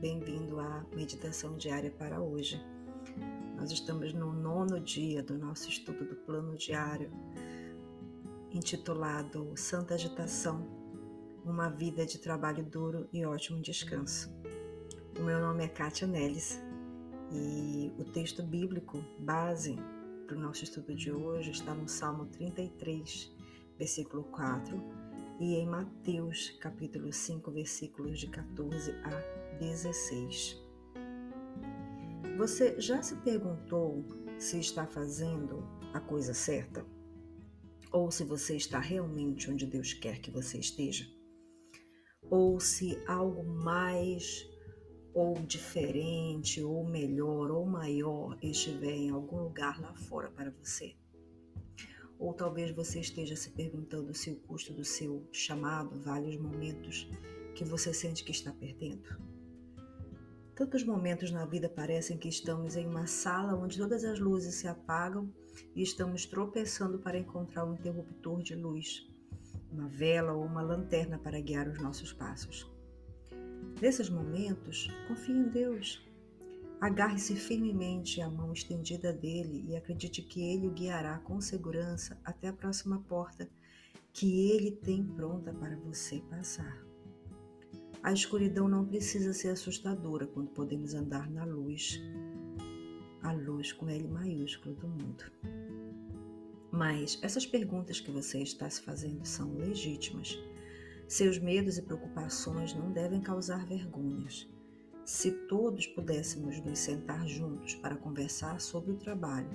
bem-vindo à meditação diária para hoje. Nós estamos no nono dia do nosso estudo do plano diário, intitulado Santa Agitação Uma Vida de Trabalho Duro e Ótimo Descanso. O meu nome é Kátia Neles e o texto bíblico base para o nosso estudo de hoje está no Salmo 33, versículo 4 e em Mateus capítulo 5, versículos de 14 a 16. Você já se perguntou se está fazendo a coisa certa? Ou se você está realmente onde Deus quer que você esteja? Ou se algo mais ou diferente, ou melhor, ou maior estiver em algum lugar lá fora para você? Ou talvez você esteja se perguntando se o custo do seu chamado vale os momentos que você sente que está perdendo. Tantos momentos na vida parecem que estamos em uma sala onde todas as luzes se apagam e estamos tropeçando para encontrar um interruptor de luz, uma vela ou uma lanterna para guiar os nossos passos. Nesses momentos, confie em Deus. Agarre-se firmemente à mão estendida dele e acredite que ele o guiará com segurança até a próxima porta que ele tem pronta para você passar. A escuridão não precisa ser assustadora quando podemos andar na luz, a luz com L maiúsculo do mundo. Mas essas perguntas que você está se fazendo são legítimas. Seus medos e preocupações não devem causar vergonhas. Se todos pudéssemos nos sentar juntos para conversar sobre o trabalho,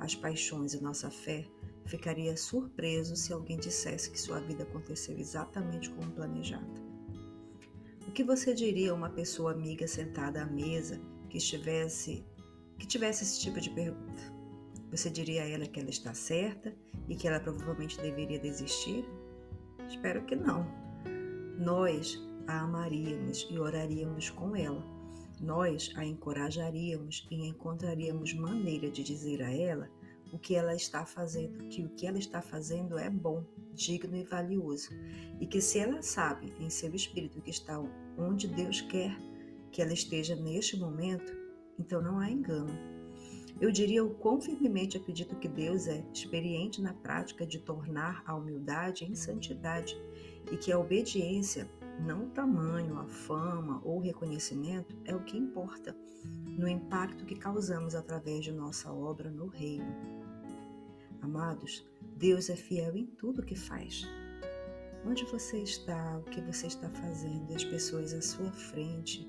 as paixões e nossa fé, ficaria surpreso se alguém dissesse que sua vida aconteceu exatamente como planejado. O que você diria a uma pessoa amiga sentada à mesa que estivesse que tivesse esse tipo de pergunta? Você diria a ela que ela está certa e que ela provavelmente deveria desistir? Espero que não. Nós a amaríamos e oraríamos com ela. Nós a encorajaríamos e encontraríamos maneira de dizer a ela o que ela está fazendo, que o que ela está fazendo é bom, digno e valioso, e que se ela sabe em seu espírito que está onde Deus quer que ela esteja neste momento, então não há engano. Eu diria o quão firmemente acredito que Deus é experiente na prática de tornar a humildade em santidade e que a obediência não o tamanho, a fama ou o reconhecimento é o que importa no impacto que causamos através de nossa obra no reino. Amados, Deus é fiel em tudo que faz. Onde você está, o que você está fazendo, as pessoas à sua frente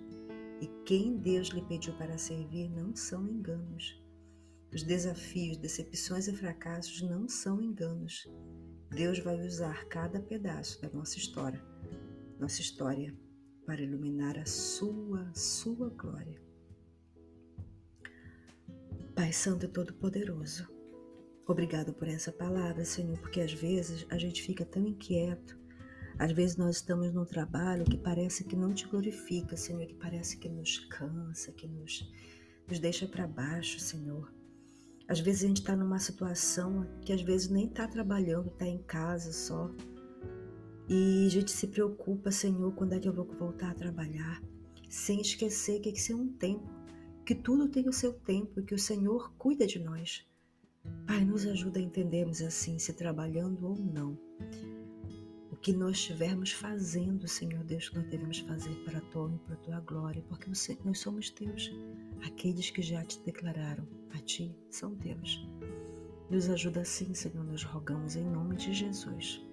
e quem Deus lhe pediu para servir não são enganos. Os desafios, decepções e fracassos não são enganos. Deus vai usar cada pedaço da nossa história nossa história para iluminar a sua, sua glória. Pai Santo e Todo-Poderoso, obrigado por essa palavra, Senhor, porque às vezes a gente fica tão inquieto, às vezes nós estamos num trabalho que parece que não te glorifica, Senhor, que parece que nos cansa, que nos, nos deixa para baixo, Senhor. Às vezes a gente está numa situação que às vezes nem está trabalhando, está em casa só, e a gente se preocupa, Senhor, quando é que eu vou voltar a trabalhar, sem esquecer que isso é um tempo, que tudo tem o seu tempo e que o Senhor cuida de nós. Pai, nos ajuda a entendermos assim, se trabalhando ou não. O que nós estivermos fazendo, Senhor Deus, que nós devemos fazer para a tua e para a tua glória, porque nós somos teus. Aqueles que já te declararam a ti são teus. Nos ajuda assim, Senhor, nós rogamos em nome de Jesus.